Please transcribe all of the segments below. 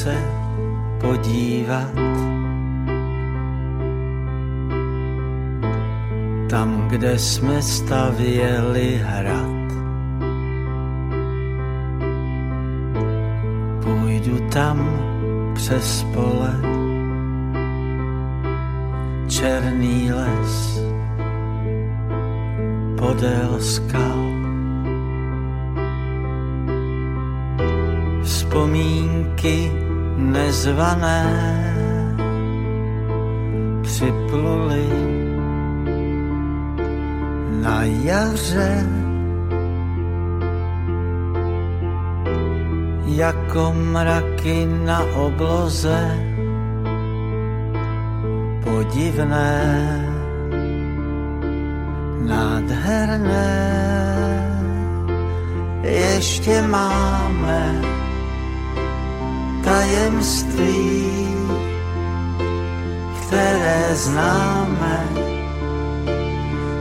Se podívat tam, kde jsme stavěli hrad. Půjdu tam přes pole, černý les, podél skal. Vzpomínky nezvané připluly na jaře jako mraky na obloze podivné, nádherné. Ještě máme tajemství, které známe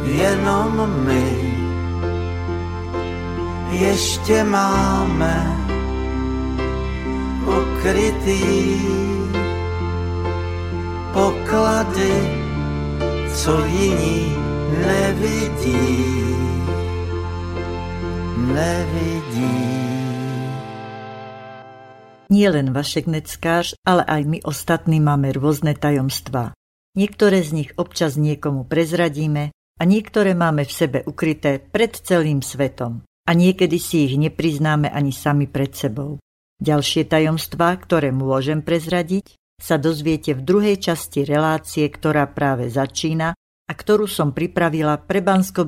jenom my. Ještě máme ukrytý poklady, co jiní nevidí, nevidí. Nie len Vašek Neckář, ale aj my ostatní máme rôzne tajomstvá. Niektoré z nich občas niekomu prezradíme a niektoré máme v sebe ukryté pred celým svetom. A niekedy si ich nepriznáme ani sami pred sebou. Ďalšie tajomstvá, ktoré môžem prezradiť, sa dozviete v druhej časti relácie, ktorá práve začína a ktorú som pripravila pre bansko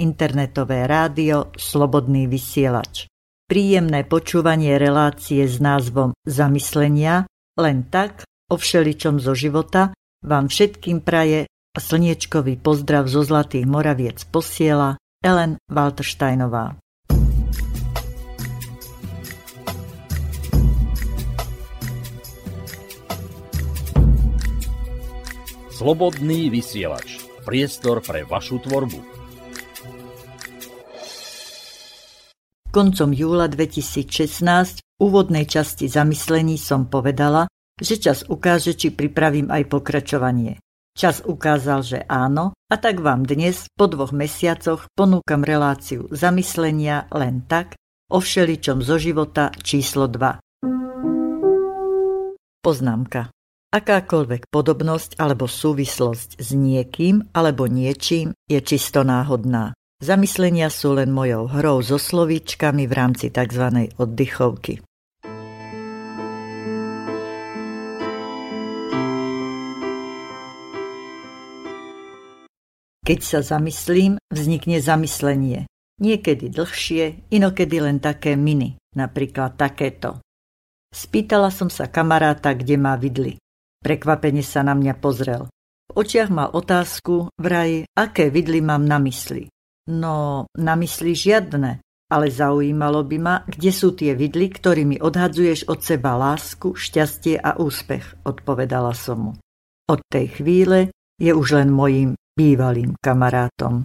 internetové rádio Slobodný vysielač. Príjemné počúvanie relácie s názvom Zamyslenia, len tak, o všeličom zo života, vám všetkým praje a slniečkový pozdrav zo Zlatých Moraviec posiela Ellen Waltersteinová. Slobodný vysielač. Priestor pre vašu tvorbu. Koncom júla 2016 v úvodnej časti zamyslení som povedala, že čas ukáže, či pripravím aj pokračovanie. Čas ukázal, že áno, a tak vám dnes, po dvoch mesiacoch, ponúkam reláciu zamyslenia len tak, o všeličom zo života číslo 2. Poznámka. Akákoľvek podobnosť alebo súvislosť s niekým alebo niečím je čisto náhodná. Zamyslenia sú len mojou hrou so slovíčkami v rámci tzv. oddychovky. Keď sa zamyslím, vznikne zamyslenie. Niekedy dlhšie, inokedy len také miny, napríklad takéto. Spýtala som sa kamaráta, kde má vidli. Prekvapene sa na mňa pozrel. V očiach mal otázku, vraj, aké vidly mám na mysli. No, na mysli žiadne, ale zaujímalo by ma, kde sú tie vidly, ktorými odhadzuješ od seba lásku, šťastie a úspech, odpovedala som mu. Od tej chvíle je už len mojím bývalým kamarátom.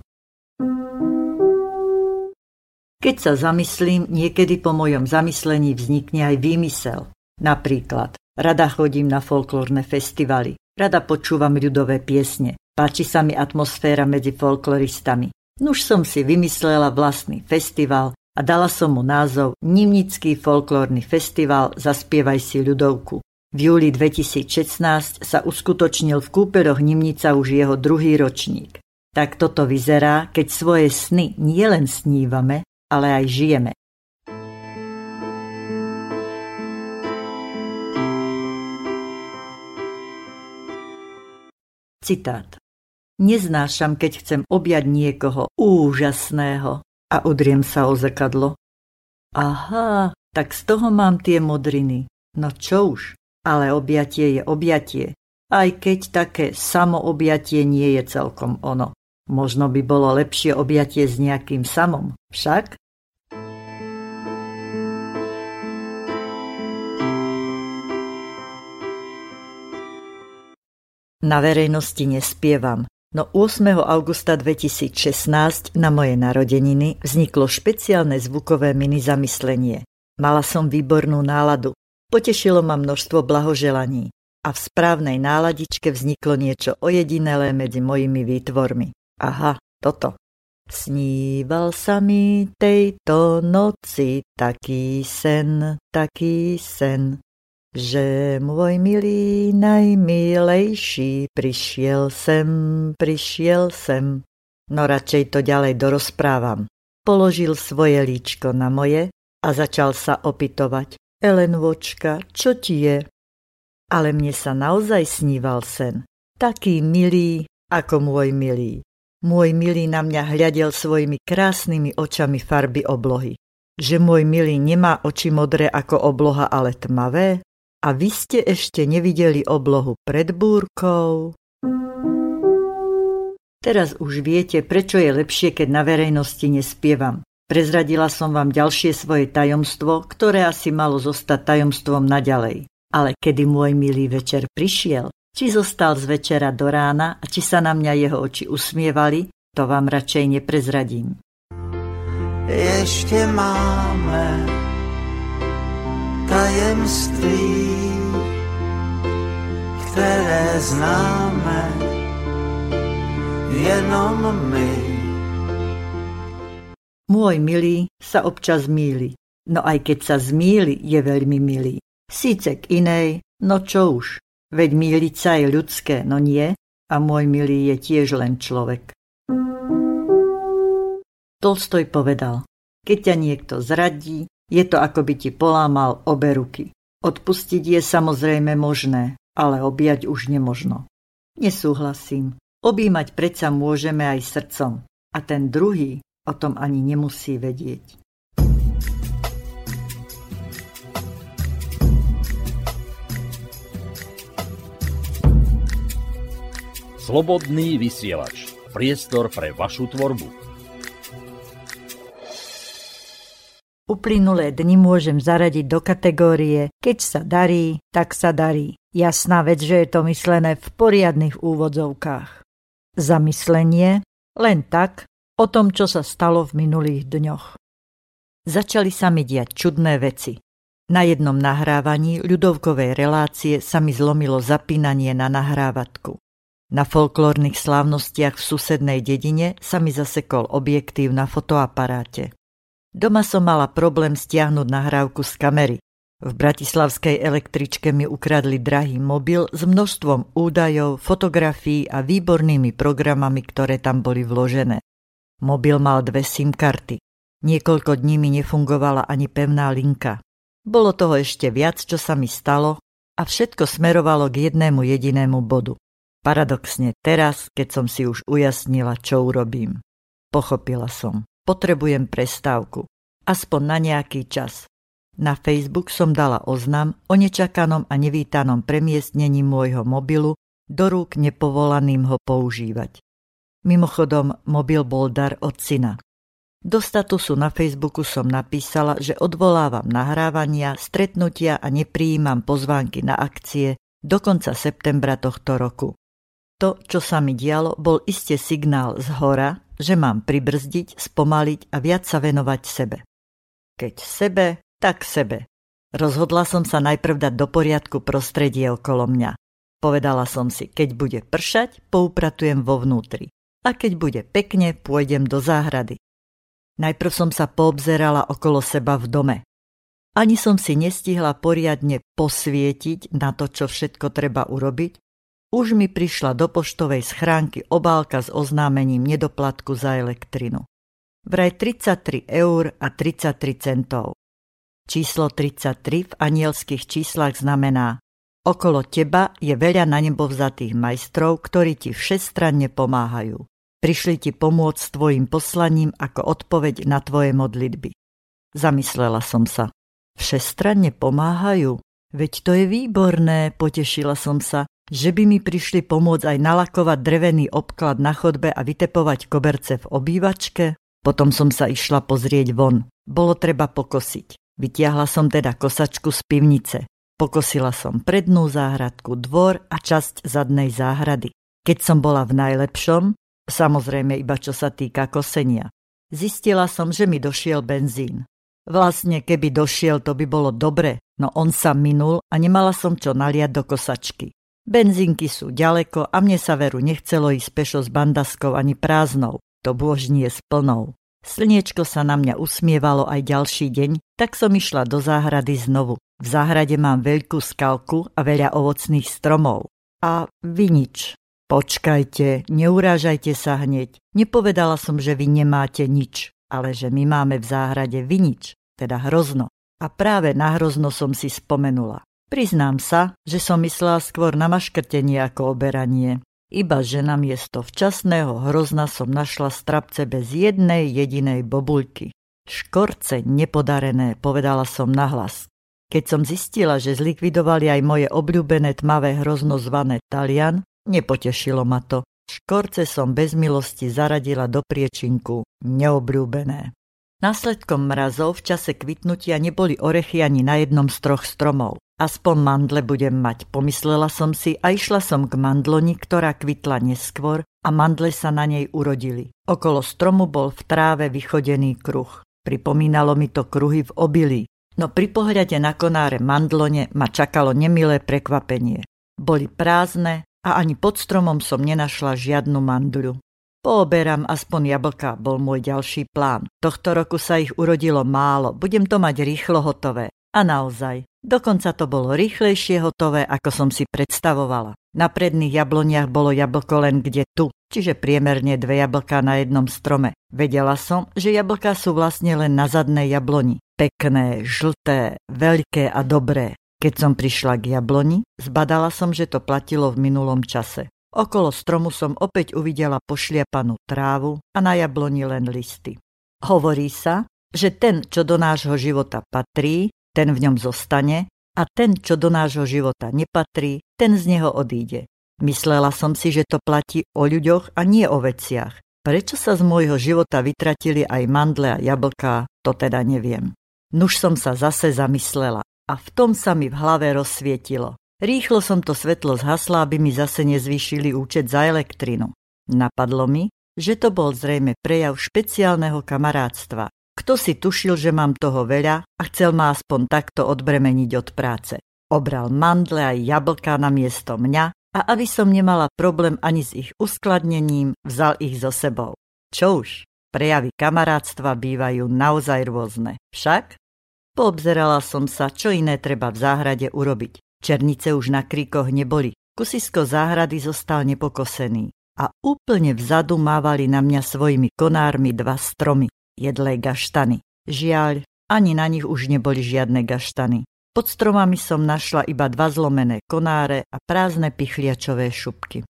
Keď sa zamyslím, niekedy po mojom zamyslení vznikne aj výmysel. Napríklad, rada chodím na folklórne festivaly, rada počúvam ľudové piesne, páči sa mi atmosféra medzi folkloristami, Nuž som si vymyslela vlastný festival a dala som mu názov Nimnický folklórny festival Zaspievaj si ľudovku. V júli 2016 sa uskutočnil v Kúperoch Nimnica už jeho druhý ročník. Tak toto vyzerá, keď svoje sny nielen snívame, ale aj žijeme. Citát. Neznášam, keď chcem objať niekoho úžasného a udriem sa o zrkadlo. Aha, tak z toho mám tie modriny. No čo už, ale objatie je objatie, aj keď také samoobjatie nie je celkom ono. Možno by bolo lepšie objatie s nejakým samom, však? Na verejnosti nespievam, No 8. augusta 2016 na moje narodeniny vzniklo špeciálne zvukové mini zamyslenie. Mala som výbornú náladu. Potešilo ma množstvo blahoželaní a v správnej náladičke vzniklo niečo ojedinelé medzi mojimi výtvormi. Aha, toto. Sníval sa mi tejto noci taký sen, taký sen, že môj milý najmilejší prišiel sem, prišiel sem. No radšej to ďalej dorozprávam. Položil svoje líčko na moje a začal sa opytovať. Elenvočka, čo ti je? Ale mne sa naozaj sníval sen. Taký milý, ako môj milý. Môj milý na mňa hľadel svojimi krásnymi očami farby oblohy. Že môj milý nemá oči modré ako obloha, ale tmavé? A vy ste ešte nevideli oblohu pred búrkou? Teraz už viete, prečo je lepšie, keď na verejnosti nespievam. Prezradila som vám ďalšie svoje tajomstvo, ktoré asi malo zostať tajomstvom naďalej. Ale kedy môj milý večer prišiel, či zostal z večera do rána a či sa na mňa jeho oči usmievali, to vám radšej neprezradím. Ešte máme tajemství, ktoré známe jenom my. Môj milý sa občas míli, no aj keď sa zmíli, je veľmi milý. Síce k inej, no čo už, veď míliť sa je ľudské, no nie, a môj milý je tiež len človek. Tolstoj povedal, keď ťa niekto zradí, je to ako by ti polámal obe ruky. Odpustiť je samozrejme možné, ale objať už nemožno. Nesúhlasím. Obímať predsa môžeme aj srdcom. A ten druhý o tom ani nemusí vedieť. Slobodný vysielač. Priestor pre vašu tvorbu. Uplynulé dni môžem zaradiť do kategórie Keď sa darí, tak sa darí. Jasná vec, že je to myslené v poriadnych úvodzovkách. Zamyslenie len tak o tom, čo sa stalo v minulých dňoch. Začali sa mi diať čudné veci. Na jednom nahrávaní ľudovkovej relácie sa mi zlomilo zapínanie na nahrávatku. Na folklórnych slávnostiach v susednej dedine sa mi zasekol objektív na fotoaparáte. Doma som mala problém stiahnuť nahrávku z kamery. V bratislavskej električke mi ukradli drahý mobil s množstvom údajov, fotografií a výbornými programami, ktoré tam boli vložené. Mobil mal dve SIM karty. Niekoľko dní mi nefungovala ani pevná linka. Bolo toho ešte viac, čo sa mi stalo a všetko smerovalo k jednému jedinému bodu. Paradoxne teraz, keď som si už ujasnila, čo urobím. Pochopila som. Potrebujem prestávku. Aspoň na nejaký čas. Na Facebook som dala oznam o nečakanom a nevítanom premiestnení môjho mobilu do rúk nepovolaným ho používať. Mimochodom, mobil bol dar od syna. Do statusu na Facebooku som napísala, že odvolávam nahrávania, stretnutia a neprijímam pozvánky na akcie do konca septembra tohto roku. To, čo sa mi dialo, bol iste signál z hora, že mám pribrzdiť, spomaliť a viac sa venovať sebe. Keď sebe, tak sebe. Rozhodla som sa najprv dať do poriadku prostredie okolo mňa. Povedala som si, keď bude pršať, poupratujem vo vnútri. A keď bude pekne, pôjdem do záhrady. Najprv som sa poobzerala okolo seba v dome. Ani som si nestihla poriadne posvietiť na to, čo všetko treba urobiť. Už mi prišla do poštovej schránky obálka s oznámením nedoplatku za elektrinu. Vraj 33 eur a 33 centov. Číslo 33 v anielských číslach znamená Okolo teba je veľa na nebo vzatých majstrov, ktorí ti všestranne pomáhajú. Prišli ti pomôcť s tvojim poslaním ako odpoveď na tvoje modlitby. Zamyslela som sa. Všestranne pomáhajú? Veď to je výborné, potešila som sa, že by mi prišli pomôcť aj nalakovať drevený obklad na chodbe a vytepovať koberce v obývačke. Potom som sa išla pozrieť von. Bolo treba pokosiť. Vytiahla som teda kosačku z pivnice. Pokosila som prednú záhradku, dvor a časť zadnej záhrady. Keď som bola v najlepšom, samozrejme iba čo sa týka kosenia, zistila som, že mi došiel benzín. Vlastne keby došiel, to by bolo dobre, No on sa minul a nemala som čo naliať do kosačky. Benzínky sú ďaleko a mne sa veru nechcelo ísť pešo s bandaskou ani prázdnou, to bôž nie s plnou. Slniečko sa na mňa usmievalo aj ďalší deň, tak som išla do záhrady znovu. V záhrade mám veľkú skalku a veľa ovocných stromov. A vy nič. Počkajte, neurážajte sa hneď. Nepovedala som, že vy nemáte nič, ale že my máme v záhrade vinič, teda hrozno. A práve na hrozno som si spomenula. Priznám sa, že som myslela skôr na maškrtenie ako oberanie. Iba že na miesto včasného hrozna som našla strapce bez jednej jedinej bobulky. Škorce nepodarené, povedala som nahlas. Keď som zistila, že zlikvidovali aj moje obľúbené tmavé hrozno zvané Talian, nepotešilo ma to. Škorce som bez milosti zaradila do priečinku, neobľúbené. Následkom mrazov v čase kvitnutia neboli orechy ani na jednom z troch stromov. Aspoň mandle budem mať, pomyslela som si a išla som k mandloni, ktorá kvitla neskôr a mandle sa na nej urodili. Okolo stromu bol v tráve vychodený kruh. Pripomínalo mi to kruhy v obilí, no pri pohľade na konáre mandlone ma čakalo nemilé prekvapenie. Boli prázdne a ani pod stromom som nenašla žiadnu mandľu. Pooberám aspoň jablka, bol môj ďalší plán. Tohto roku sa ich urodilo málo, budem to mať rýchlo hotové. A naozaj, dokonca to bolo rýchlejšie hotové, ako som si predstavovala. Na predných jabloniach bolo jablko len kde tu, čiže priemerne dve jablká na jednom strome. Vedela som, že jablká sú vlastne len na zadnej jabloni. Pekné, žlté, veľké a dobré. Keď som prišla k jabloni, zbadala som, že to platilo v minulom čase. Okolo stromu som opäť uvidela pošliapanú trávu a na jabloni len listy. Hovorí sa, že ten, čo do nášho života patrí, ten v ňom zostane a ten, čo do nášho života nepatrí, ten z neho odíde. Myslela som si, že to platí o ľuďoch a nie o veciach. Prečo sa z môjho života vytratili aj mandle a jablká, to teda neviem. Nuž som sa zase zamyslela a v tom sa mi v hlave rozsvietilo. Rýchlo som to svetlo zhasla, aby mi zase nezvýšili účet za elektrinu. Napadlo mi, že to bol zrejme prejav špeciálneho kamarátstva kto si tušil, že mám toho veľa a chcel ma aspoň takto odbremeniť od práce. Obral mandle aj jablká na miesto mňa a aby som nemala problém ani s ich uskladnením, vzal ich so sebou. Čo už, prejavy kamarátstva bývajú naozaj rôzne. Však? Poobzerala som sa, čo iné treba v záhrade urobiť. Černice už na kríkoch neboli. Kusisko záhrady zostal nepokosený. A úplne vzadu mávali na mňa svojimi konármi dva stromy jedlé gaštany. Žiaľ, ani na nich už neboli žiadne gaštany. Pod stromami som našla iba dva zlomené konáre a prázdne pichliačové šupky.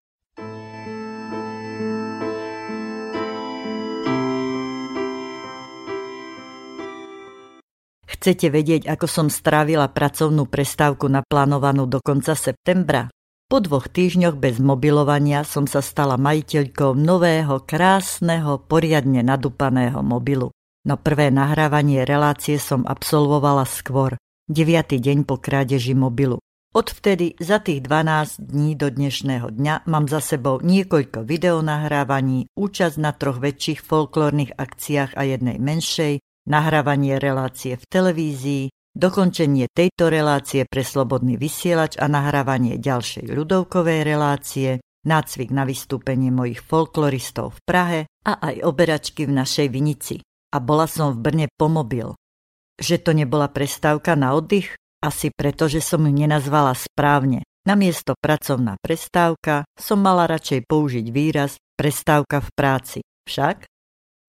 Chcete vedieť, ako som strávila pracovnú prestávku naplánovanú do konca septembra? Po dvoch týždňoch bez mobilovania som sa stala majiteľkou nového, krásneho, poriadne nadupaného mobilu. No prvé nahrávanie relácie som absolvovala skôr, deviatý deň po krádeži mobilu. Odvtedy za tých 12 dní do dnešného dňa mám za sebou niekoľko videonahrávaní, účasť na troch väčších folklórnych akciách a jednej menšej, nahrávanie relácie v televízii, dokončenie tejto relácie pre slobodný vysielač a nahrávanie ďalšej ľudovkovej relácie, nácvik na vystúpenie mojich folkloristov v Prahe a aj oberačky v našej Vinici. A bola som v Brne po mobil. Že to nebola prestávka na oddych? Asi preto, že som ju nenazvala správne. Namiesto pracovná prestávka som mala radšej použiť výraz prestávka v práci. Však?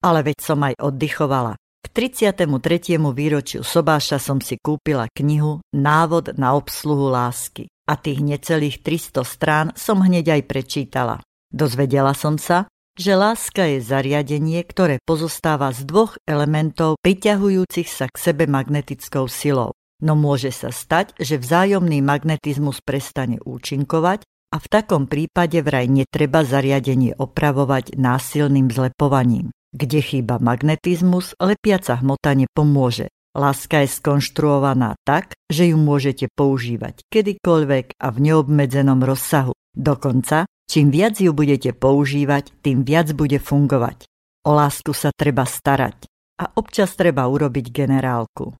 Ale veď som aj oddychovala. K 33. výročiu Sobáša som si kúpila knihu Návod na obsluhu lásky a tých necelých 300 strán som hneď aj prečítala. Dozvedela som sa, že láska je zariadenie, ktoré pozostáva z dvoch elementov priťahujúcich sa k sebe magnetickou silou. No môže sa stať, že vzájomný magnetizmus prestane účinkovať a v takom prípade vraj netreba zariadenie opravovať násilným zlepovaním. Kde chýba magnetizmus, lepiaca hmota nepomôže. Láska je skonštruovaná tak, že ju môžete používať kedykoľvek a v neobmedzenom rozsahu. Dokonca, čím viac ju budete používať, tým viac bude fungovať. O lásku sa treba starať a občas treba urobiť generálku.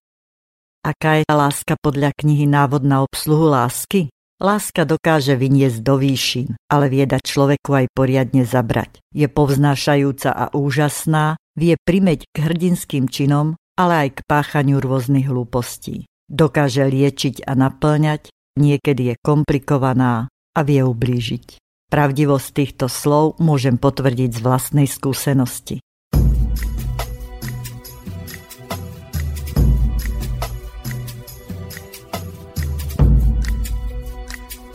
Aká je láska podľa knihy Návod na obsluhu lásky? Láska dokáže vyniesť do výšin, ale vie dať človeku aj poriadne zabrať. Je povznášajúca a úžasná, vie primeť k hrdinským činom, ale aj k páchaniu rôznych hlúpostí. Dokáže liečiť a naplňať, niekedy je komplikovaná a vie ublížiť. Pravdivosť týchto slov môžem potvrdiť z vlastnej skúsenosti.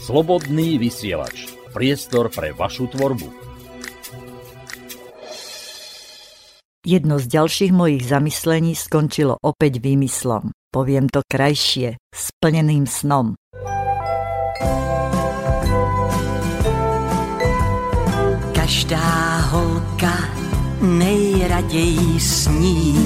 Slobodný vysielač. Priestor pre vašu tvorbu. Jedno z ďalších mojich zamyslení skončilo opäť výmyslom. Poviem to krajšie, splneným snom. Každá holka nejraději sní.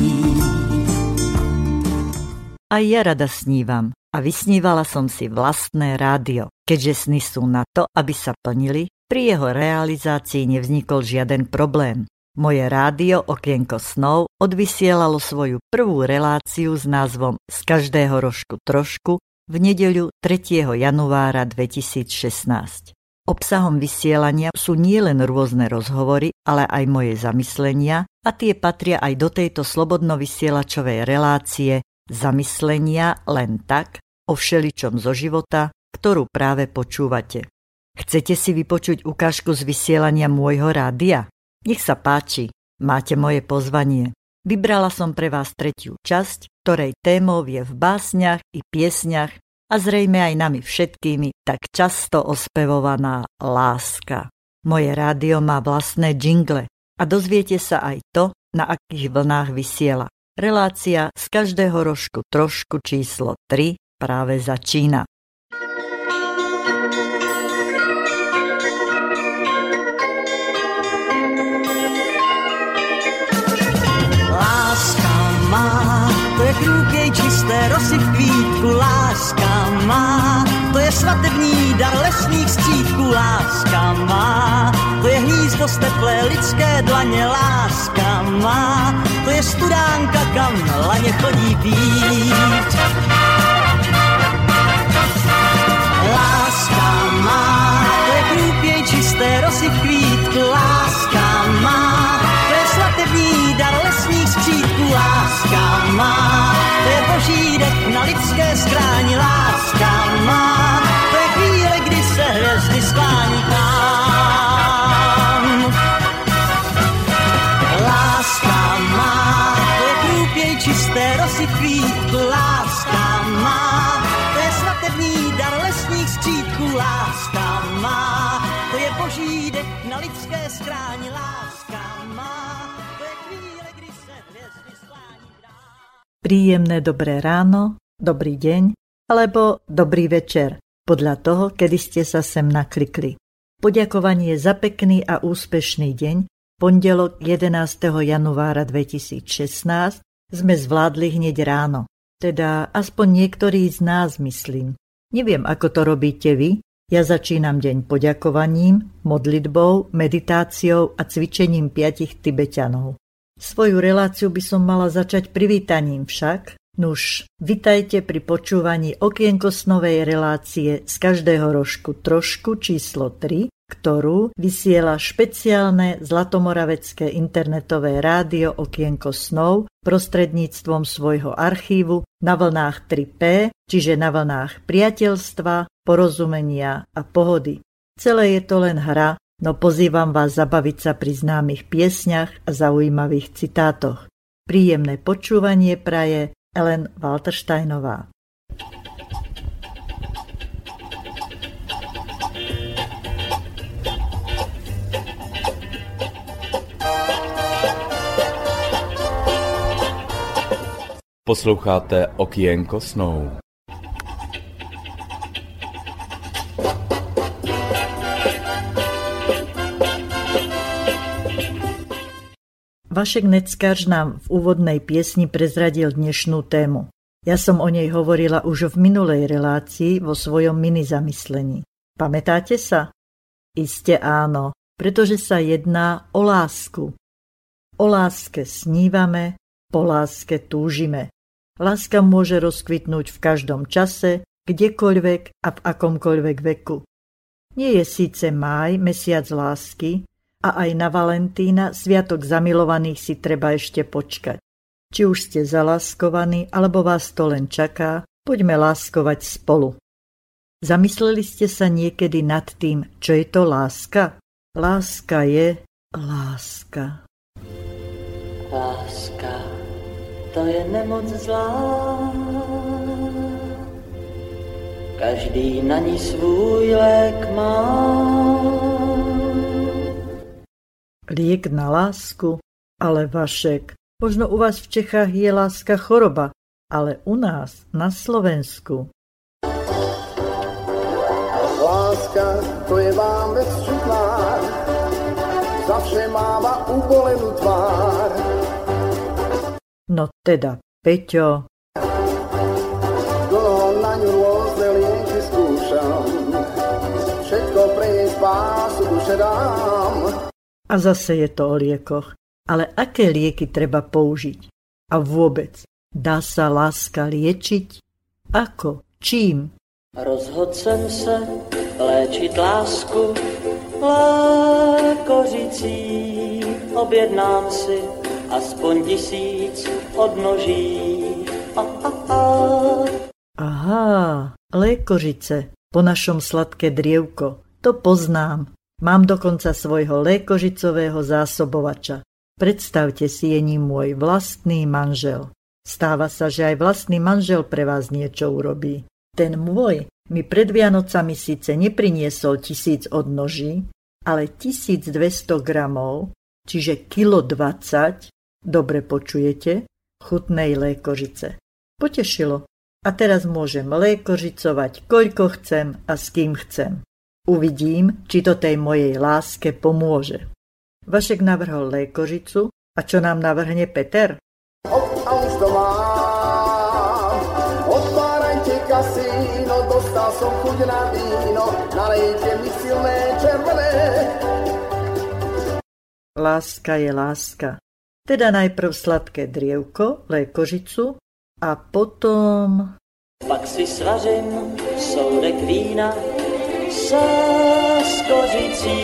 A ja rada snívam a vysnívala som si vlastné rádio. Keďže sny sú na to, aby sa plnili, pri jeho realizácii nevznikol žiaden problém. Moje rádio Okienko snov odvysielalo svoju prvú reláciu s názvom Z každého rožku trošku v nedeľu 3. januára 2016. Obsahom vysielania sú nielen rôzne rozhovory, ale aj moje zamyslenia a tie patria aj do tejto slobodno-vysielačovej relácie zamyslenia len tak, o všeličom zo života, ktorú práve počúvate. Chcete si vypočuť ukážku z vysielania môjho rádia? Nech sa páči, máte moje pozvanie. Vybrala som pre vás tretiu časť, ktorej témou je v básniach i piesňach a zrejme aj nami všetkými tak často ospevovaná láska. Moje rádio má vlastné jingle a dozviete sa aj to, na akých vlnách vysiela. Relácia z každého rožku trošku číslo 3 práve začína. Láska má, to je krůkej čisté rosy v kvítku. Láska má, to je svatební dar lesních střídků. Láska má, to je hnízdo z teplé lidské dlaně. Láska má, to je studánka, kam laně chodí pít. Láska má, to je krůpěj čisté rosy v kvítku. Láska má, to je svatební dar lesních skřítků. Láska má, to je boží dech na lidské skráni. Láska boží na lidské skráni. Láska má, chvíle, kdy se sklání. Príjemné dobré ráno, dobrý deň alebo dobrý večer, podľa toho, kedy ste sa sem naklikli. Poďakovanie za pekný a úspešný deň, pondelok 11. januára 2016, sme zvládli hneď ráno. Teda aspoň niektorí z nás, myslím. Neviem, ako to robíte vy. Ja začínam deň poďakovaním, modlitbou, meditáciou a cvičením piatich Tibetanov. Svoju reláciu by som mala začať privítaním však. Nuž, vitajte pri počúvaní okienkosnovej relácie z každého rožku trošku číslo 3, ktorú vysiela špeciálne Zlatomoravecké internetové rádio Okienko snov prostredníctvom svojho archívu na vlnách 3P, čiže na vlnách priateľstva, porozumenia a pohody. Celé je to len hra, no pozývam vás zabaviť sa pri známych piesňach a zaujímavých citátoch. Príjemné počúvanie praje Ellen Waltersteinová. Posloucháte Okienko snou. Vašek Neckář nám v úvodnej piesni prezradil dnešnú tému. Ja som o nej hovorila už v minulej relácii vo svojom mini zamyslení. Pamätáte sa? Iste áno, pretože sa jedná o lásku. O láske snívame, po láske túžime. Láska môže rozkvitnúť v každom čase, kdekoľvek a v akomkoľvek veku. Nie je síce máj mesiac lásky a aj na Valentína sviatok zamilovaných si treba ešte počkať. Či už ste zaláskovaní, alebo vás to len čaká, poďme láskovať spolu. Zamysleli ste sa niekedy nad tým, čo je to láska? Láska je láska. Láska, to je nemoc zlá. Každý na ní svůj lék má. Liek na lásku? Ale Vašek, možno u vás v Čechách je láska choroba, ale u nás, na Slovensku. Láska, to je vám bez tvár, zavše máva ubolenú tvár. No teda, Peťo, Dlho na ňu rôzne lieky skúšam, všetko pre jej spásu duše dám. A zase je to o liekoch. Ale aké lieky treba použiť? A vôbec, dá sa láska liečiť? Ako? Čím? Rozhodl jsem se léčit lásku lékořicí. Objednám si aspoň tisíc odnoží. A, a, a. Aha, lékožice, po našom sladké drievko. To poznám. Mám dokonca svojho lékožicového zásobovača. Predstavte si, je ním môj vlastný manžel. Stáva sa, že aj vlastný manžel pre vás niečo urobí. Ten môj mi pred Vianocami síce nepriniesol tisíc odnoží, ale 1200 gramov, čiže kilo 20, dobre počujete, chutnej lékožice. Potešilo. A teraz môžem lékožicovať, koľko chcem a s kým chcem. Uvidím, či to tej mojej láske pomôže. Vašek navrhol lékožicu a čo nám navrhne Peter? Hop, a už to mám. Otvárajte kasíno, dostal som chuť na víno, nalejte mi silné červené. Láska je láska. Teda najprv sladké drievko, lékožicu a potom... Pak si svařím soudek vína se skořicí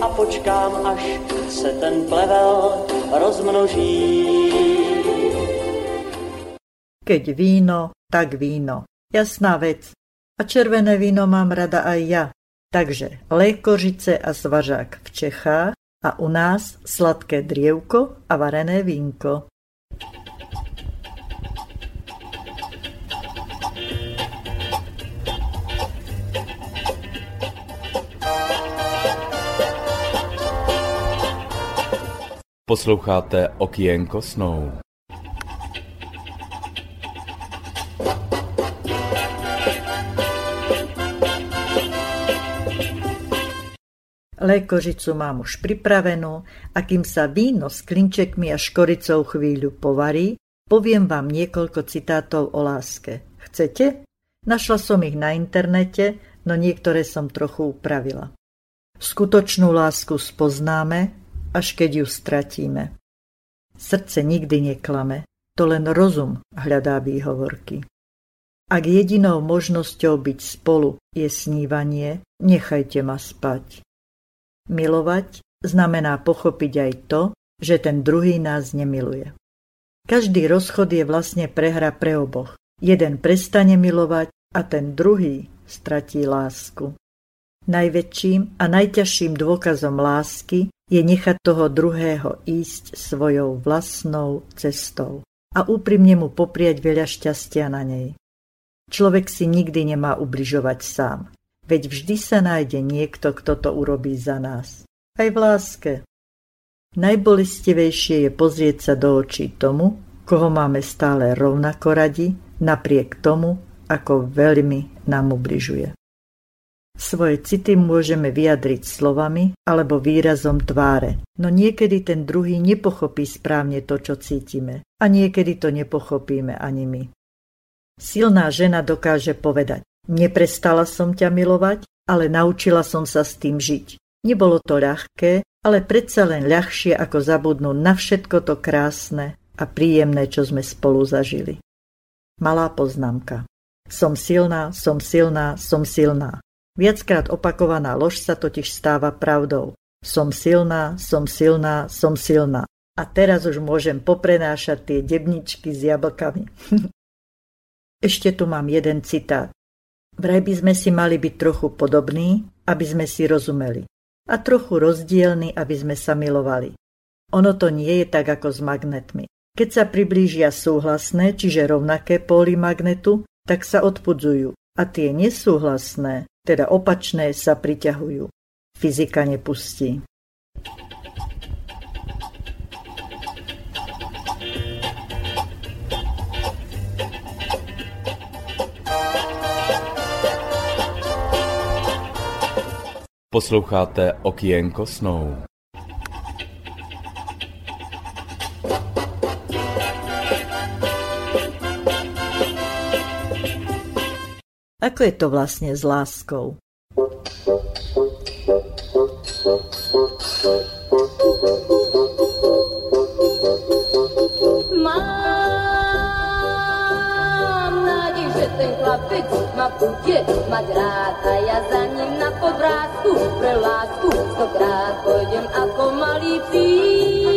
a počkám, až se ten plevel rozmnoží. Keď víno, tak víno. Jasná vec. A červené víno mám rada aj ja. Takže lékožice a svažák v Čechách a u nás sladké drievko a varené vínko. Posloucháte Okienko snou. Lékožicu mám už pripravenú a kým sa víno s klinčekmi a škoricou chvíľu povarí, poviem vám niekoľko citátov o láske. Chcete? Našla som ich na internete, no niektoré som trochu upravila. Skutočnú lásku spoznáme, až keď ju stratíme. Srdce nikdy neklame, to len rozum hľadá výhovorky. Ak jedinou možnosťou byť spolu je snívanie, nechajte ma spať. Milovať znamená pochopiť aj to, že ten druhý nás nemiluje. Každý rozchod je vlastne prehra pre oboch. Jeden prestane milovať a ten druhý stratí lásku. Najväčším a najťažším dôkazom lásky je nechať toho druhého ísť svojou vlastnou cestou a úprimne mu poprieť veľa šťastia na nej. Človek si nikdy nemá ubližovať sám. Veď vždy sa nájde niekto, kto to urobí za nás. Aj v láske. Najbolestivejšie je pozrieť sa do očí tomu, koho máme stále rovnako radi, napriek tomu, ako veľmi nám ubližuje. Svoje city môžeme vyjadriť slovami alebo výrazom tváre, no niekedy ten druhý nepochopí správne to, čo cítime. A niekedy to nepochopíme ani my. Silná žena dokáže povedať, Neprestala som ťa milovať, ale naučila som sa s tým žiť. Nebolo to ľahké, ale predsa len ľahšie ako zabudnúť na všetko to krásne a príjemné, čo sme spolu zažili. Malá poznámka. Som silná, som silná, som silná. Viackrát opakovaná lož sa totiž stáva pravdou. Som silná, som silná, som silná. A teraz už môžem poprenášať tie debničky s jablkami. Ešte tu mám jeden citát. Vraj by sme si mali byť trochu podobní, aby sme si rozumeli. A trochu rozdielni, aby sme sa milovali. Ono to nie je tak ako s magnetmi. Keď sa priblížia súhlasné, čiže rovnaké póly magnetu, tak sa odpudzujú a tie nesúhlasné, teda opačné, sa priťahujú. Fyzika nepustí. Posloucháte Okienko snou. Ako je to vlastne s láskou? Mám nádej, že ten chlapec ma bude mať rád a ja za ním na podvrátku pre lásku stokrát pôjdem ako malý pík.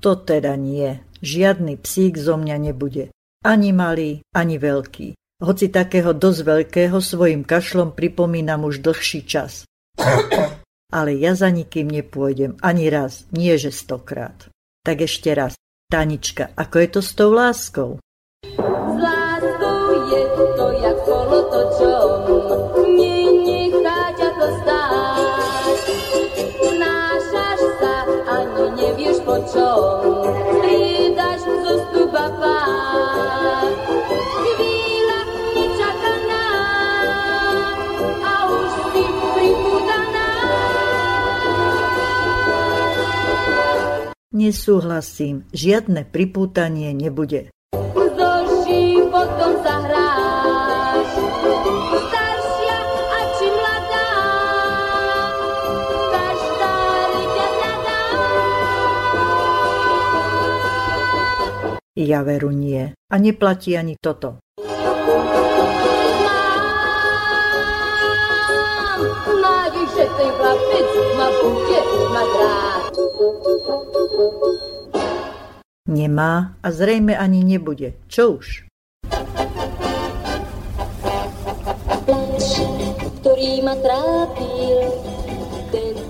To teda nie. Žiadny psík zo mňa nebude. Ani malý, ani veľký. Hoci takého dosť veľkého svojim kašlom pripomínam už dlhší čas. Ale ja za nikým nepôjdem, ani raz, nie že stokrát. Tak ešte raz. Tanička, ako je to s tou láskou? S nevieš po čom, striedaš zostup a pád. Chvíľa nečakaná a už si pripúdaná. Nesúhlasím, žiadne pripútanie nebude. Ja veru nie. A neplatí ani toto. Mám nádej, že ten chlapec ma bude mať rád. Nemá a zrejme ani nebude. Čo už? Ktorý ma trápil, ten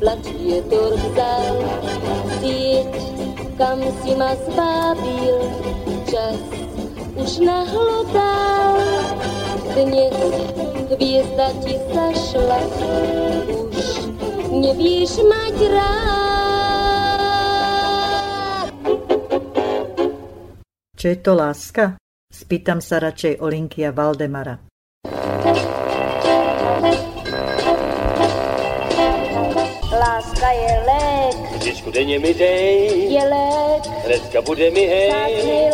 plač vietor vzal. Sieť, kam si ma zvábil, čas už nahlodal. Dnes hviezda ti zašla, už nevieš mať rád. Čo je to láska? Spýtam sa radšej Olinky a Valdemara. Lék, Vždyčku denně mi dej, je lék, hnedka bude mi hej.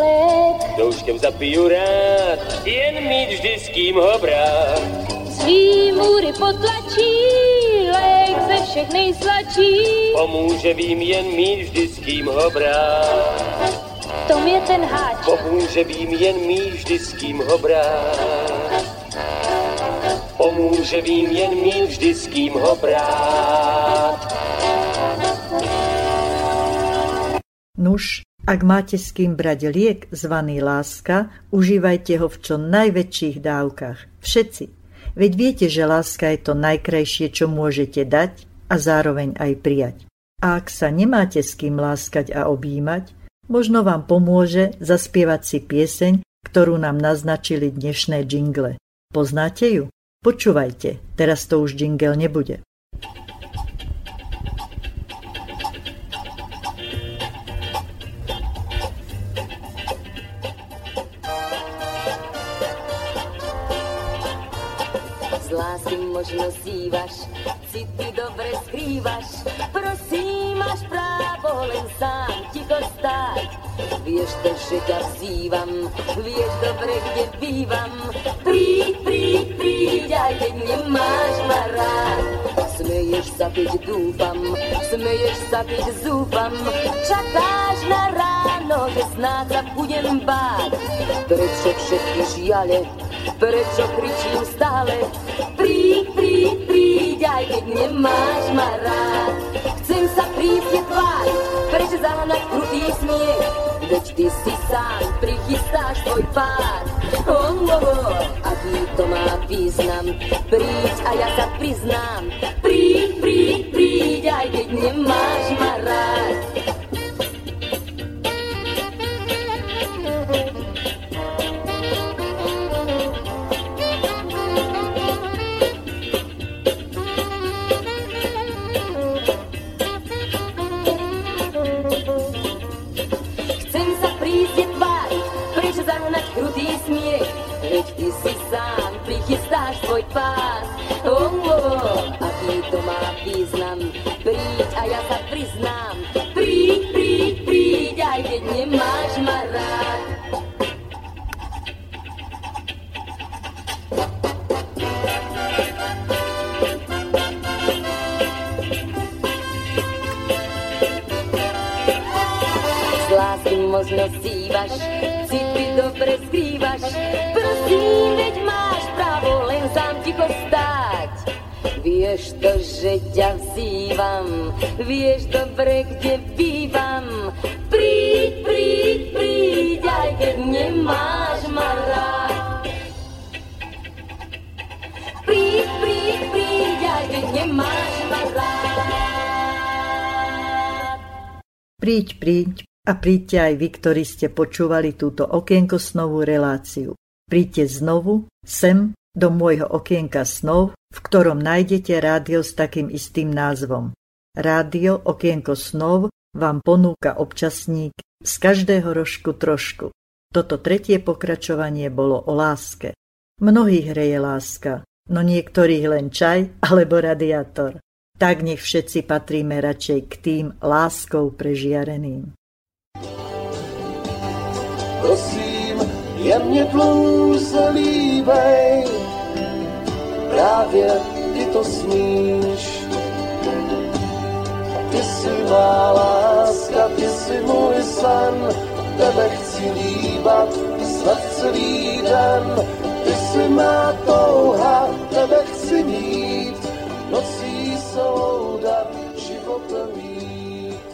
lék. Douškem zapiju rád, jen mít vždy s kým ho brát. Svý můry potlačí, lék ze všech nejsladší. Pomůže vím jen mít vždy s kým ho brát. V tom je ten háč, Pomůže vím jen mít vždy s kým ho brát. Pomůže vím jen mít vždy s kým ho brát. Nuž, ak máte s kým brať liek zvaný láska, užívajte ho v čo najväčších dávkach. Všetci. Veď viete, že láska je to najkrajšie, čo môžete dať a zároveň aj prijať. A ak sa nemáte s kým láskať a objímať, možno vám pomôže zaspievať si pieseň, ktorú nám naznačili dnešné jingle. Poznáte ju? Počúvajte, teraz to už jingle nebude. Lásky možno sívaš, city dobre skrývaš. Prosím, máš právo len sám ticho stáť. Vieš to, že ťa vzývam, vieš dobre, kde bývam. Príď, príď, príď, aj keď nemáš ma rád. Smeješ sa, keď dúfam, smeješ sa, keď zúfam, čakáš na ráno, že snáď sa budem báť. Prečo všetky žiale, prečo kričím stále, príď, príď, príď, aj keď nemáš ma rád. Chcem sa prísť tvár, prečo zahnať krutý smiech, veď ty si sám prichystáš tvoj pár. Oh, oh, oh, aký to má význam, príď a ja sa priznám, príď, príď, príď, aj keď nemáš ma rád. Svoj pás. Oh, oh, aký to má význam, príď a ja sa priznám, príď, príď, príď, aj keď nemáš ma rád. Možno sívaš, city dobre skrývaš. Prosím, veď stáť. Vieš to, že ťa vzývam, vieš dobre, kde bývam. Príď, príď, príď, aj keď nemáš ma rád. Príď, príď, príď, aj keď nemáš ma rád. Príď, príď a príďte aj vy, ktorí ste počúvali túto okienko snovú reláciu. Príďte znovu sem do môjho okienka snov, v ktorom nájdete rádio s takým istým názvom. Rádio Okienko snov vám ponúka občasník z každého rožku trošku. Toto tretie pokračovanie bolo o láske. Mnohých hreje láska, no niektorých len čaj alebo radiátor. Tak nech všetci patríme radšej k tým láskou prežiareným. Prosím, jemně tlou se líbej, právě ty to smíš. Ty jsi má láska, ty jsi můj sen, tebe chci líbat snad celý den. Ty jsi má touha, tebe chci mít, nocí soudat, životem mít.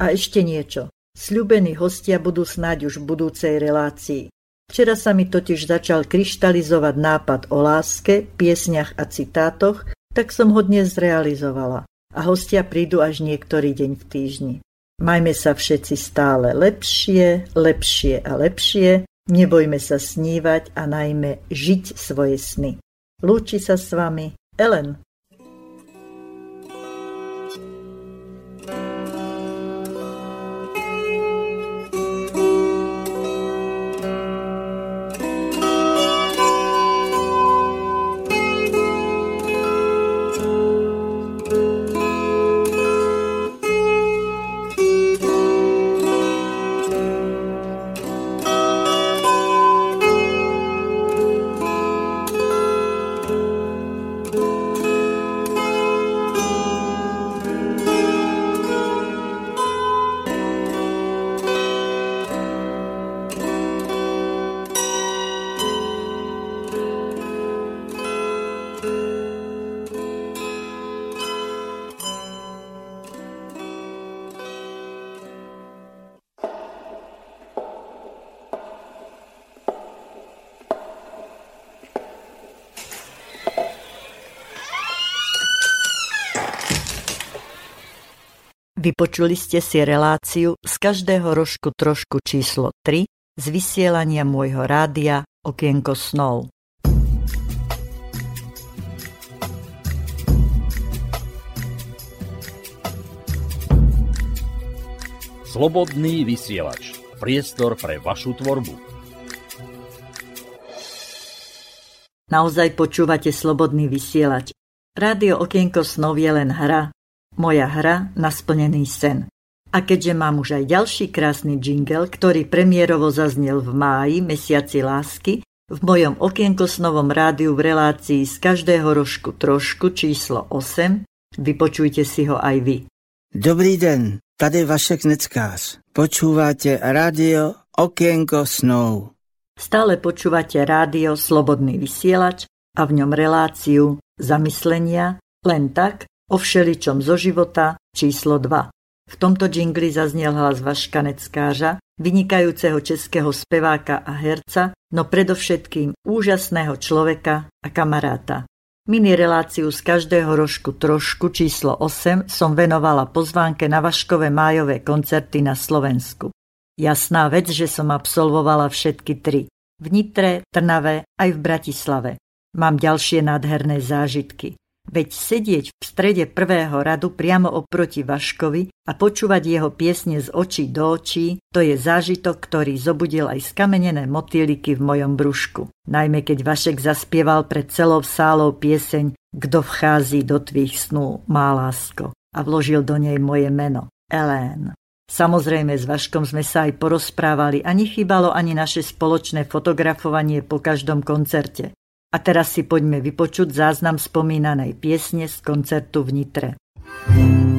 A ešte niečo. Sľubení hostia budú snáď už v budúcej relácii. Včera sa mi totiž začal kryštalizovať nápad o láske, piesniach a citátoch, tak som ho dnes zrealizovala. A hostia prídu až niektorý deň v týždni. Majme sa všetci stále lepšie, lepšie a lepšie, nebojme sa snívať a najmä žiť svoje sny. Lúči sa s vami Ellen. Vypočuli ste si reláciu z každého rožku trošku číslo 3 z vysielania môjho rádia Okienko snov. Slobodný vysielač. Priestor pre vašu tvorbu. Naozaj počúvate Slobodný vysielač. Rádio Okienko snov je len hra. Moja hra na splnený sen. A keďže mám už aj ďalší krásny jingle, ktorý premiérovo zaznel v máji, mesiaci lásky, v mojom okienkosnovom rádiu v relácii z každého rožku trošku číslo 8. Vypočujte si ho aj vy. Dobrý den, tady Vašek Neckář. Počúvate rádio Okienko snov. Stále počúvate rádio Slobodný vysielač a v ňom reláciu zamyslenia len tak o všeličom zo života číslo 2. V tomto džingli zaznel hlas Vaška Neckáža, vynikajúceho českého speváka a herca, no predovšetkým úžasného človeka a kamaráta. Mini reláciu z každého rožku trošku číslo 8 som venovala pozvánke na Vaškové májové koncerty na Slovensku. Jasná vec, že som absolvovala všetky tri. V Nitre, Trnave aj v Bratislave. Mám ďalšie nádherné zážitky. Veď sedieť v strede prvého radu priamo oproti Vaškovi a počúvať jeho piesne z očí do očí, to je zážitok, ktorý zobudil aj skamenené motýliky v mojom brúšku. Najmä keď Vašek zaspieval pred celou sálou pieseň Kto vchází do tvých snú, má lásko a vložil do nej moje meno, Elén. Samozrejme, s Vaškom sme sa aj porozprávali a nechybalo ani naše spoločné fotografovanie po každom koncerte. A teraz si poďme vypočuť záznam spomínanej piesne z koncertu v Nitre. tam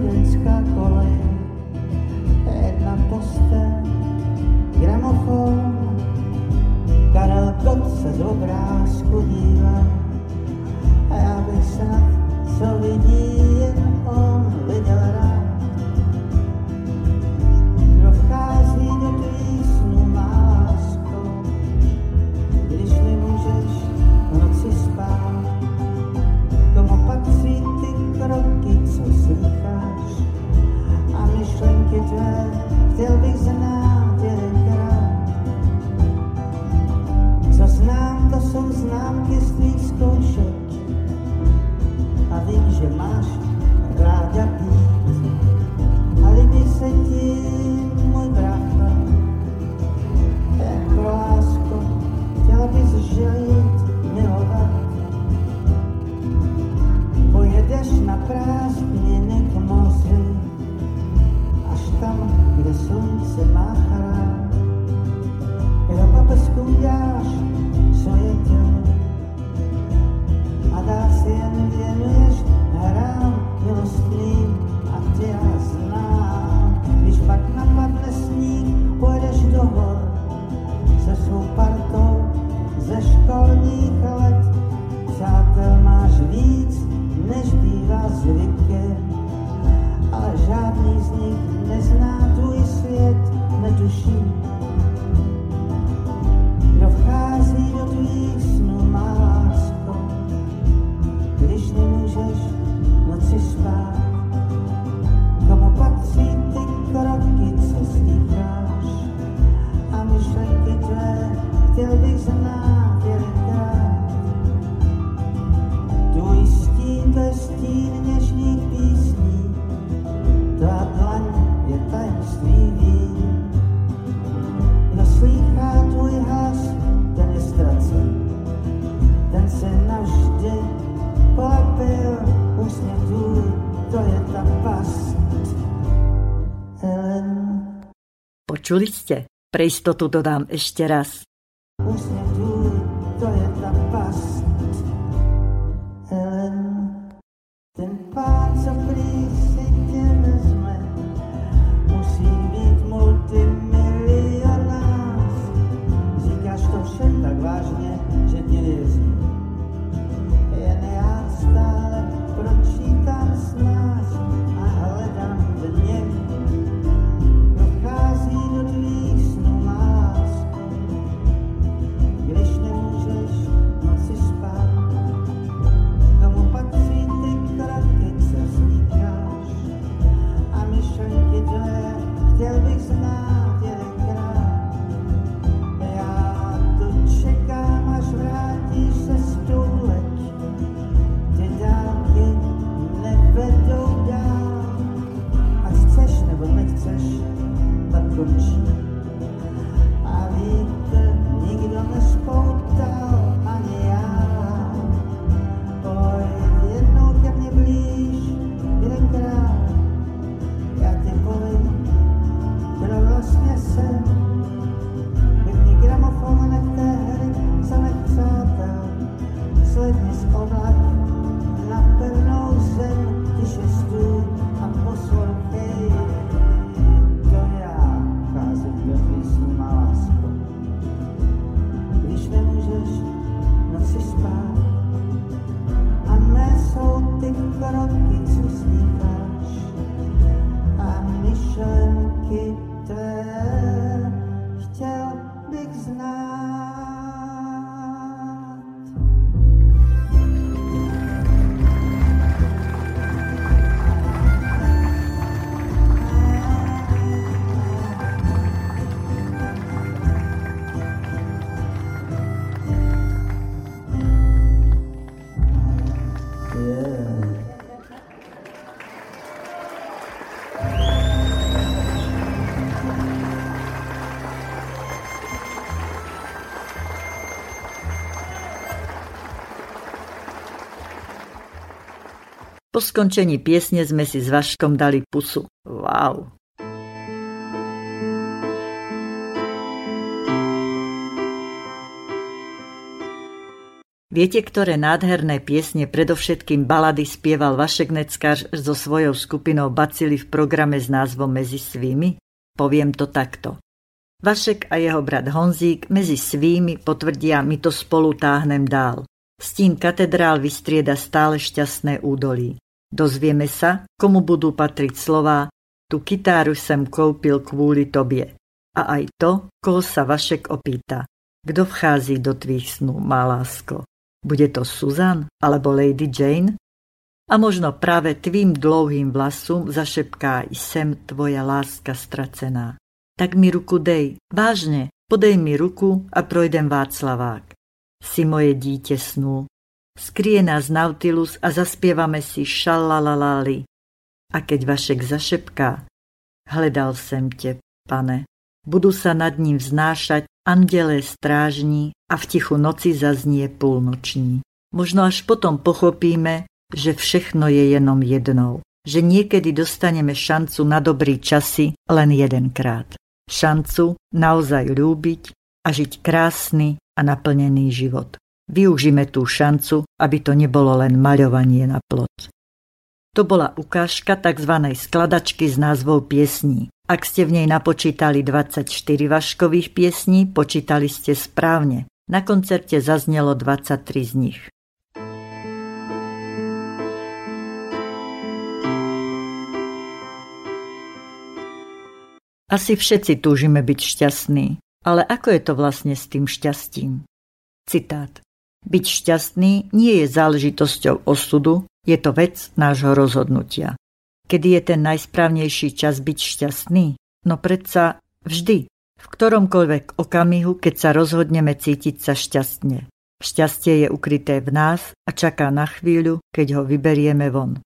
studentská kolej, jedna postel, gramofon, Karel Gott se z obrázku dívá. A já bych snad, co vidí Počuli ste? Pre istotu dodám ešte raz. Úsmev Skončení piesne sme si s Vaškom dali pusu. Wow. Viete, ktoré nádherné piesne, predovšetkým balady spieval Vašek Neckář so svojou skupinou Bacily v programe s názvom Mezi svými? Poviem to takto. Vašek a jeho brat Honzík medzi svými potvrdia, my to spolu táhnem dál. Stín katedrál vystrieda stále šťastné údolí. Dozvieme sa, komu budú patriť slová, tu kytáru sem koupil kvôli tobie. A aj to, koho sa Vašek opýta. Kto vchází do tvých snú, má lásko? Bude to Susan alebo Lady Jane? A možno práve tvým dlouhým vlasům zašepká i sem tvoja láska stracená. Tak mi ruku dej, vážne, podej mi ruku a projdem Václavák. Si moje dítě snů. Skrie nás Nautilus a zaspievame si šalalalali. A keď Vašek zašepká, hledal sem te, pane. Budú sa nad ním vznášať andelé strážní a v tichu noci zaznie púlnoční. Možno až potom pochopíme, že všechno je jenom jednou. Že niekedy dostaneme šancu na dobrý časy len jedenkrát. Šancu naozaj ľúbiť a žiť krásny a naplnený život. Využíme tú šancu, aby to nebolo len maľovanie na plot. To bola ukážka tzv. skladačky s názvou piesní. Ak ste v nej napočítali 24 vaškových piesní, počítali ste správne. Na koncerte zaznelo 23 z nich. Asi všetci túžime byť šťastní, ale ako je to vlastne s tým šťastím? Citát. Byť šťastný nie je záležitosťou osudu, je to vec nášho rozhodnutia. Kedy je ten najsprávnejší čas byť šťastný? No predsa vždy, v ktoromkoľvek okamihu, keď sa rozhodneme cítiť sa šťastne. Šťastie je ukryté v nás a čaká na chvíľu, keď ho vyberieme von.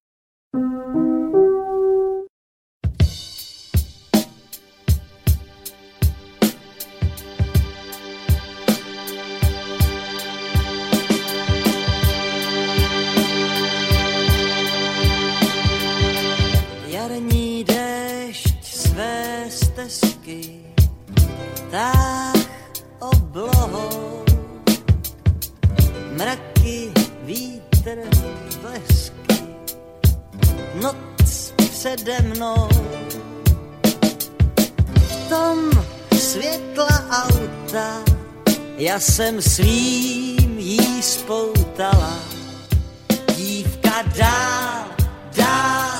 Táh oblohou. Mraky, vítr, blesky, noc přede mnou. V tom světla auta já jsem svým jí spoutala. Dívka dál, dál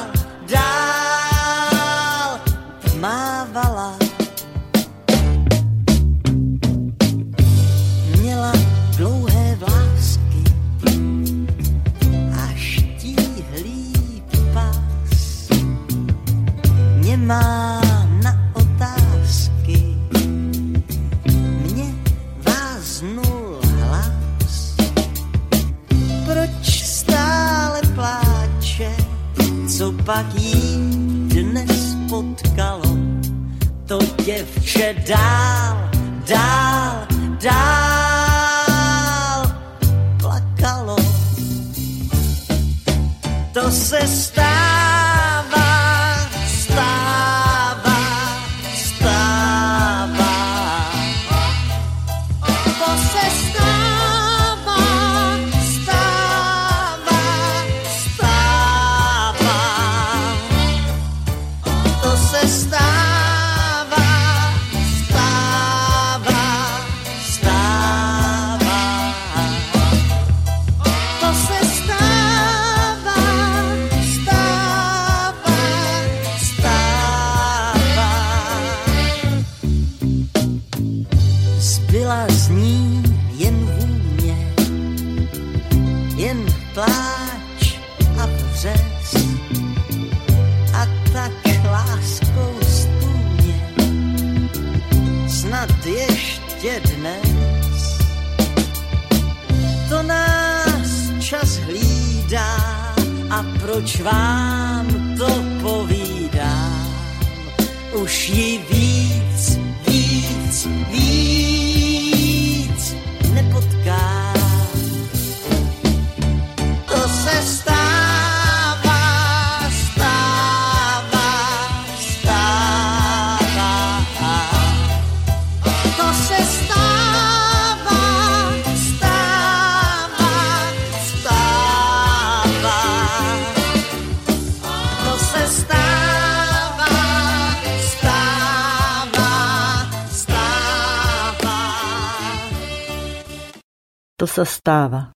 To sa stáva.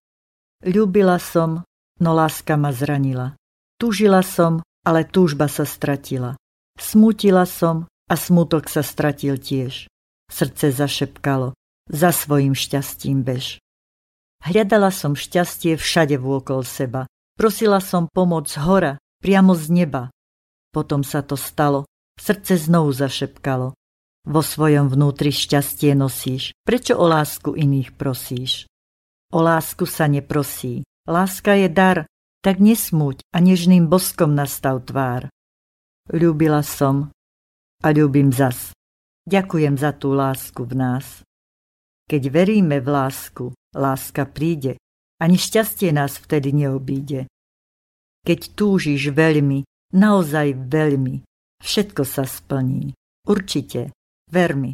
Ľúbila som, no láska ma zranila. Túžila som, ale túžba sa stratila. Smutila som a smutok sa stratil tiež. Srdce zašepkalo, za svojim šťastím bež. Hľadala som šťastie všade vôkol seba. Prosila som pomoc z hora, priamo z neba. Potom sa to stalo, srdce znovu zašepkalo. Vo svojom vnútri šťastie nosíš, prečo o lásku iných prosíš? O lásku sa neprosí, láska je dar, tak nesmúť a nežným boskom nastav tvár. Ľúbila som a ľúbim zas. Ďakujem za tú lásku v nás. Keď veríme v lásku, láska príde, ani šťastie nás vtedy neobíde. Keď túžiš veľmi, naozaj veľmi, všetko sa splní. Určite, ver mi.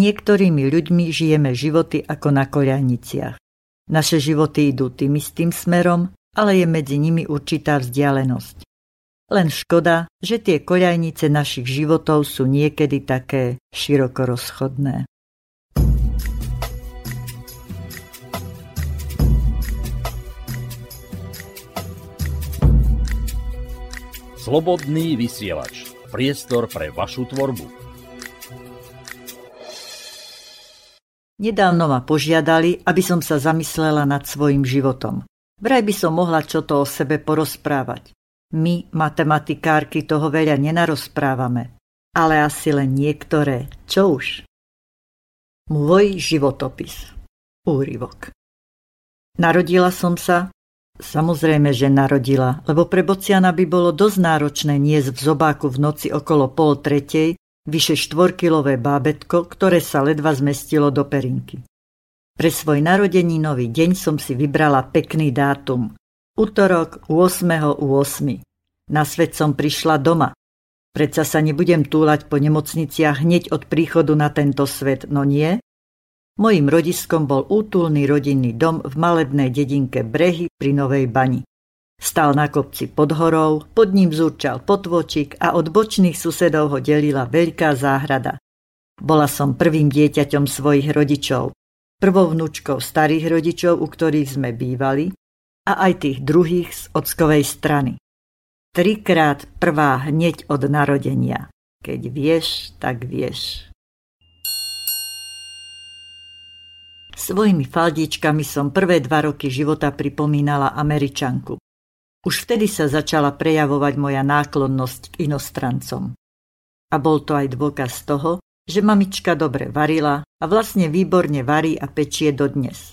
Niektorými ľuďmi žijeme životy ako na koľajniciach. Naše životy idú tým istým smerom, ale je medzi nimi určitá vzdialenosť. Len škoda, že tie koľajnice našich životov sú niekedy také široko rozchodné. Slobodný vysielač. Priestor pre vašu tvorbu. Nedávno ma požiadali, aby som sa zamyslela nad svojim životom. Vraj by som mohla čo to o sebe porozprávať. My, matematikárky, toho veľa nenarozprávame. Ale asi len niektoré. Čo už? Môj životopis. Úryvok. Narodila som sa, Samozrejme, že narodila, lebo pre Bociana by bolo dosť náročné niesť v zobáku v noci okolo pol tretej vyše štvorkilové bábetko, ktoré sa ledva zmestilo do perinky. Pre svoj narodeninový deň som si vybrala pekný dátum. Útorok 8.8. Na svet som prišla doma. Predsa sa nebudem túlať po nemocniciach hneď od príchodu na tento svet, no nie? Mojím rodiskom bol útulný rodinný dom v malebnej dedinke Brehy pri Novej Bani. Stal na kopci pod horou, pod ním zúrčal potvočik a od bočných susedov ho delila veľká záhrada. Bola som prvým dieťaťom svojich rodičov, prvou vnúčkou starých rodičov, u ktorých sme bývali, a aj tých druhých z ockovej strany. Trikrát prvá hneď od narodenia. Keď vieš, tak vieš. Svojimi faldičkami som prvé dva roky života pripomínala Američanku. Už vtedy sa začala prejavovať moja náklonnosť k inostrancom. A bol to aj dôkaz toho, že mamička dobre varila a vlastne výborne varí a pečie dodnes.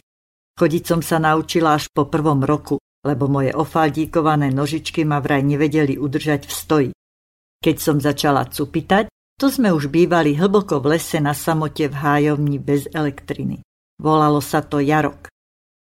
Chodiť som sa naučila až po prvom roku, lebo moje ofaldíkované nožičky ma vraj nevedeli udržať v stoji. Keď som začala cupitať, to sme už bývali hlboko v lese na samote v hájovni bez elektriny. Volalo sa to Jarok.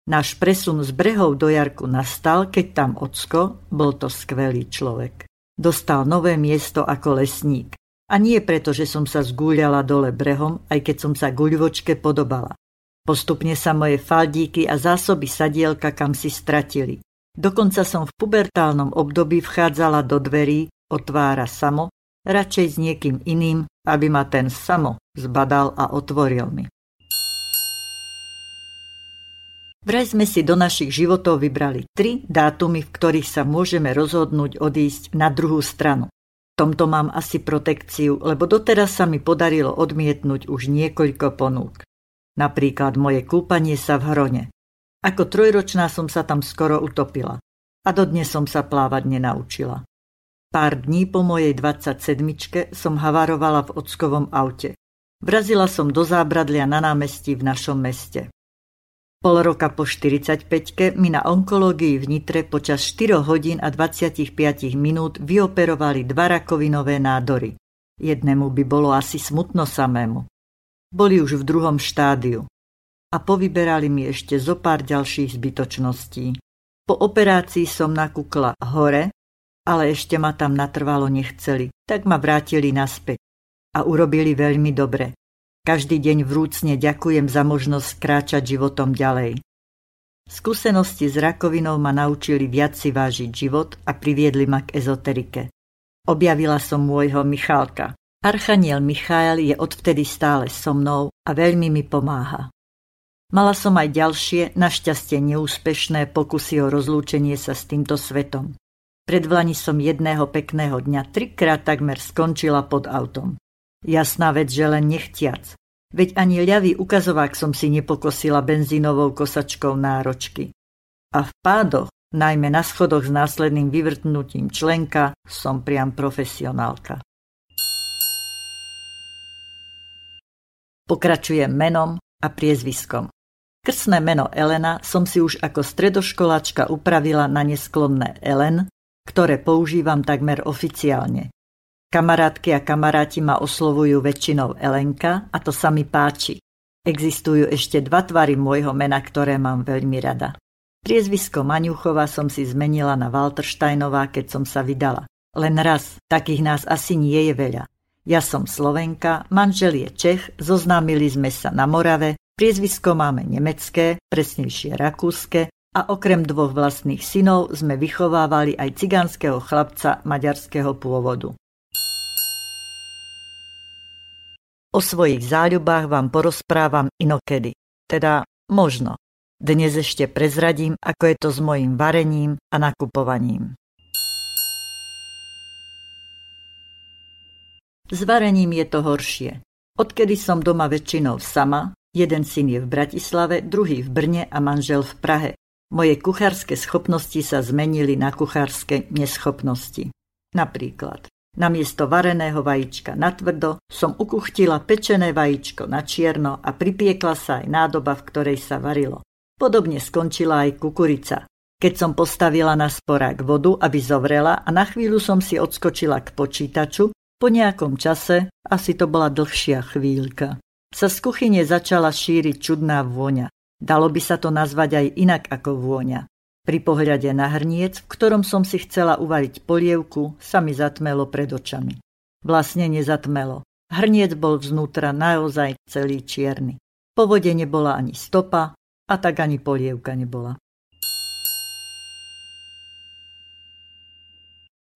Náš presun z brehov do Jarku nastal, keď tam ocko, bol to skvelý človek. Dostal nové miesto ako lesník. A nie preto, že som sa zgúľala dole brehom, aj keď som sa guľvočke podobala. Postupne sa moje faldíky a zásoby sadielka kam si stratili. Dokonca som v pubertálnom období vchádzala do dverí, otvára samo, radšej s niekým iným, aby ma ten samo zbadal a otvoril mi. Vraj sme si do našich životov vybrali tri dátumy, v ktorých sa môžeme rozhodnúť odísť na druhú stranu. V tomto mám asi protekciu, lebo doteraz sa mi podarilo odmietnúť už niekoľko ponúk. Napríklad moje kúpanie sa v hrone. Ako trojročná som sa tam skoro utopila. A dodnes som sa plávať nenaučila. Pár dní po mojej 27 som havarovala v ockovom aute. Vrazila som do zábradlia na námestí v našom meste. Pol roka po 45 mi na onkológii v Nitre počas 4 hodín a 25 minút vyoperovali dva rakovinové nádory. Jednému by bolo asi smutno samému. Boli už v druhom štádiu a povyberali mi ešte zo pár ďalších zbytočností. Po operácii som nakúkla hore, ale ešte ma tam natrvalo nechceli, tak ma vrátili naspäť. A urobili veľmi dobre. Každý deň vrúcne ďakujem za možnosť kráčať životom ďalej. Skúsenosti s rakovinou ma naučili viac si vážiť život a priviedli ma k ezoterike. Objavila som môjho Michálka. Archaniel Michael je odvtedy stále so mnou a veľmi mi pomáha. Mala som aj ďalšie, našťastie neúspešné pokusy o rozlúčenie sa s týmto svetom. Predvlani som jedného pekného dňa trikrát takmer skončila pod autom. Jasná vec, že len nechtiac. Veď ani ľavý ukazovák som si nepokosila benzínovou kosačkou náročky. A v pádoch, najmä na schodoch s následným vyvrtnutím členka, som priam profesionálka. Pokračujem menom a priezviskom. Krsné meno Elena som si už ako stredoškoláčka upravila na nesklonné Ellen, ktoré používam takmer oficiálne. Kamarátky a kamaráti ma oslovujú väčšinou Elenka a to sa mi páči. Existujú ešte dva tvary môjho mena, ktoré mám veľmi rada. Priezvisko Maňuchová som si zmenila na Waltersteinová, keď som sa vydala. Len raz, takých nás asi nie je veľa. Ja som Slovenka, manžel je Čech, zoznámili sme sa na Morave, Priezvisko máme nemecké, presnejšie rakúske a okrem dvoch vlastných synov sme vychovávali aj cigánskeho chlapca maďarského pôvodu. O svojich záľubách vám porozprávam inokedy, teda možno. Dnes ešte prezradím, ako je to s mojim varením a nakupovaním. S varením je to horšie. Odkedy som doma väčšinou sama, Jeden syn je v Bratislave, druhý v Brne a manžel v Prahe. Moje kuchárske schopnosti sa zmenili na kuchárske neschopnosti. Napríklad, namiesto vareného vajíčka na tvrdo som ukuchtila pečené vajíčko na čierno a pripiekla sa aj nádoba, v ktorej sa varilo. Podobne skončila aj kukurica. Keď som postavila na sporák vodu, aby zovrela a na chvíľu som si odskočila k počítaču, po nejakom čase, asi to bola dlhšia chvíľka, sa z kuchyne začala šíriť čudná vôňa. Dalo by sa to nazvať aj inak ako vôňa. Pri pohľade na hrniec, v ktorom som si chcela uvariť polievku, sa mi zatmelo pred očami. vlastne nezatmelo. Hrniec bol vznútra naozaj celý čierny. Po vode nebola ani stopa a tak ani polievka nebola.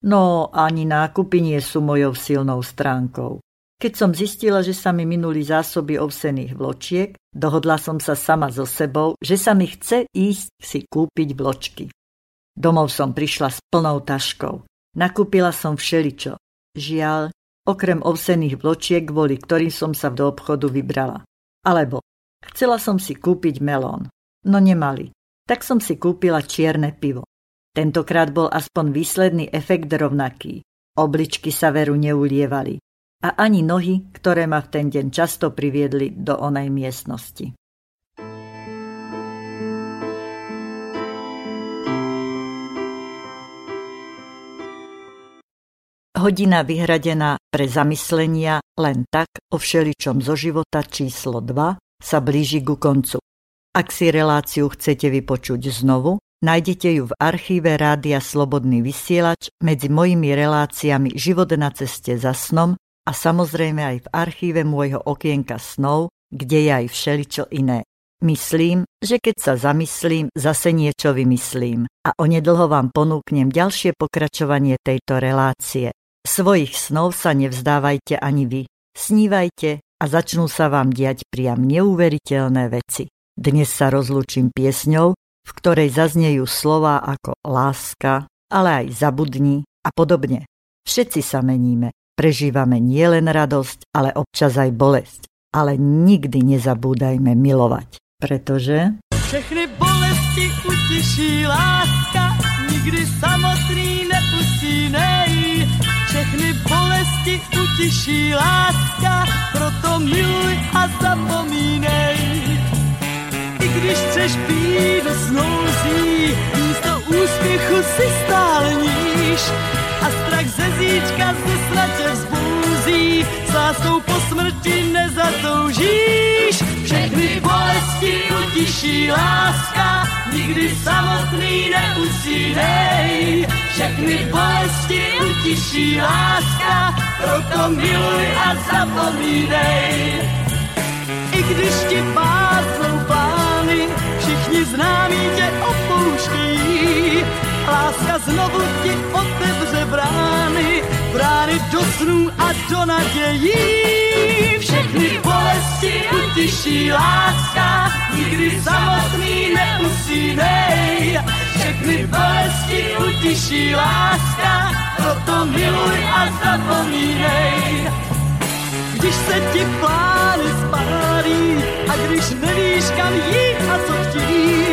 No, ani nákupy nie sú mojou silnou stránkou. Keď som zistila, že sa mi minuli zásoby ovsených vločiek, dohodla som sa sama so sebou, že sa mi chce ísť si kúpiť vločky. Domov som prišla s plnou taškou. Nakúpila som všeličo. Žiaľ, okrem ovsených vločiek, kvôli ktorým som sa do obchodu vybrala. Alebo chcela som si kúpiť melón, no nemali. Tak som si kúpila čierne pivo. Tentokrát bol aspoň výsledný efekt rovnaký. Obličky sa veru neulievali. A ani nohy, ktoré ma v ten deň často priviedli do onej miestnosti. Hodina vyhradená pre zamyslenia len tak o všeličom zo života číslo 2 sa blíži ku koncu. Ak si reláciu chcete vypočuť znovu, Nájdete ju v archíve Rádia Slobodný vysielač medzi mojimi reláciami Život na ceste za snom a samozrejme aj v archíve môjho okienka snov, kde je aj všeličo iné. Myslím, že keď sa zamyslím, zase niečo vymyslím a onedlho vám ponúknem ďalšie pokračovanie tejto relácie. Svojich snov sa nevzdávajte ani vy. Snívajte a začnú sa vám diať priam neuveriteľné veci. Dnes sa rozlúčim piesňou, v ktorej zaznejú slova ako láska, ale aj zabudni a podobne. Všetci sa meníme, prežívame nielen radosť, ale občas aj bolesť. Ale nikdy nezabúdajme milovať, pretože... Všechny bolesti utiší láska, nikdy samotný neusínej. Všechny bolesti utiší láska, proto miluj a zapomínej když chceš být snouzí, místo úspěchu si stálníš a strach ze zíčka se snadě s láskou po smrti nezatoužíš. Všechny bolesti utiší láska, nikdy samotný neusínej. Všechny bolesti utiší láska, proto miluj a zapomínej. I když ti pásnou všichni známí tě opouští. Láska znovu ti otevře brány, brány do snů a do nadějí. Všechny bolesti utiší láska, nikdy samotný neusínej. Všechny bolesti utiší láska, proto miluj a zapomínej. Když se ti plány spálí a když nevíš kam jít a co chtít,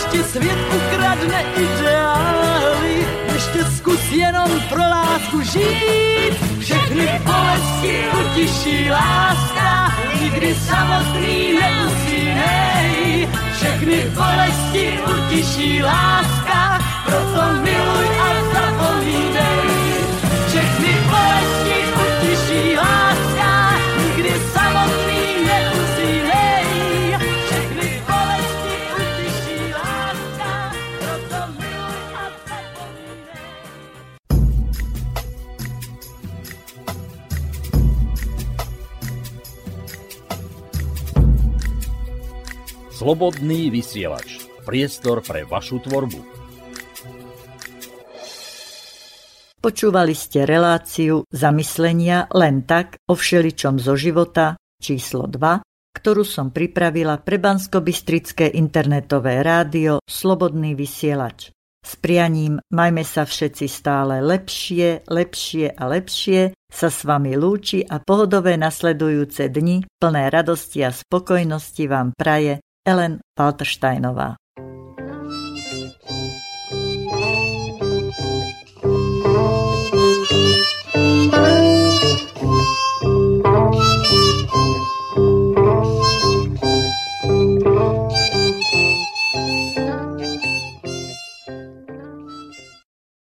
ti svět ukradne ideály, ještě zkus jenom pro lásku žít. Všechny bolesti utiší láska, nikdy samotný neusínej. Všechny bolesti utiší láska, proto miluj a zapomínej. Všechny bolesti utiší láska, Slobodný vysielač. Priestor pre vašu tvorbu. Počúvali ste reláciu zamyslenia len tak o všeličom zo života číslo 2, ktorú som pripravila pre bansko internetové rádio Slobodný vysielač. S prianím majme sa všetci stále lepšie, lepšie a lepšie sa s vami lúči a pohodové nasledujúce dni plné radosti a spokojnosti vám praje Ellen Faltersteinova.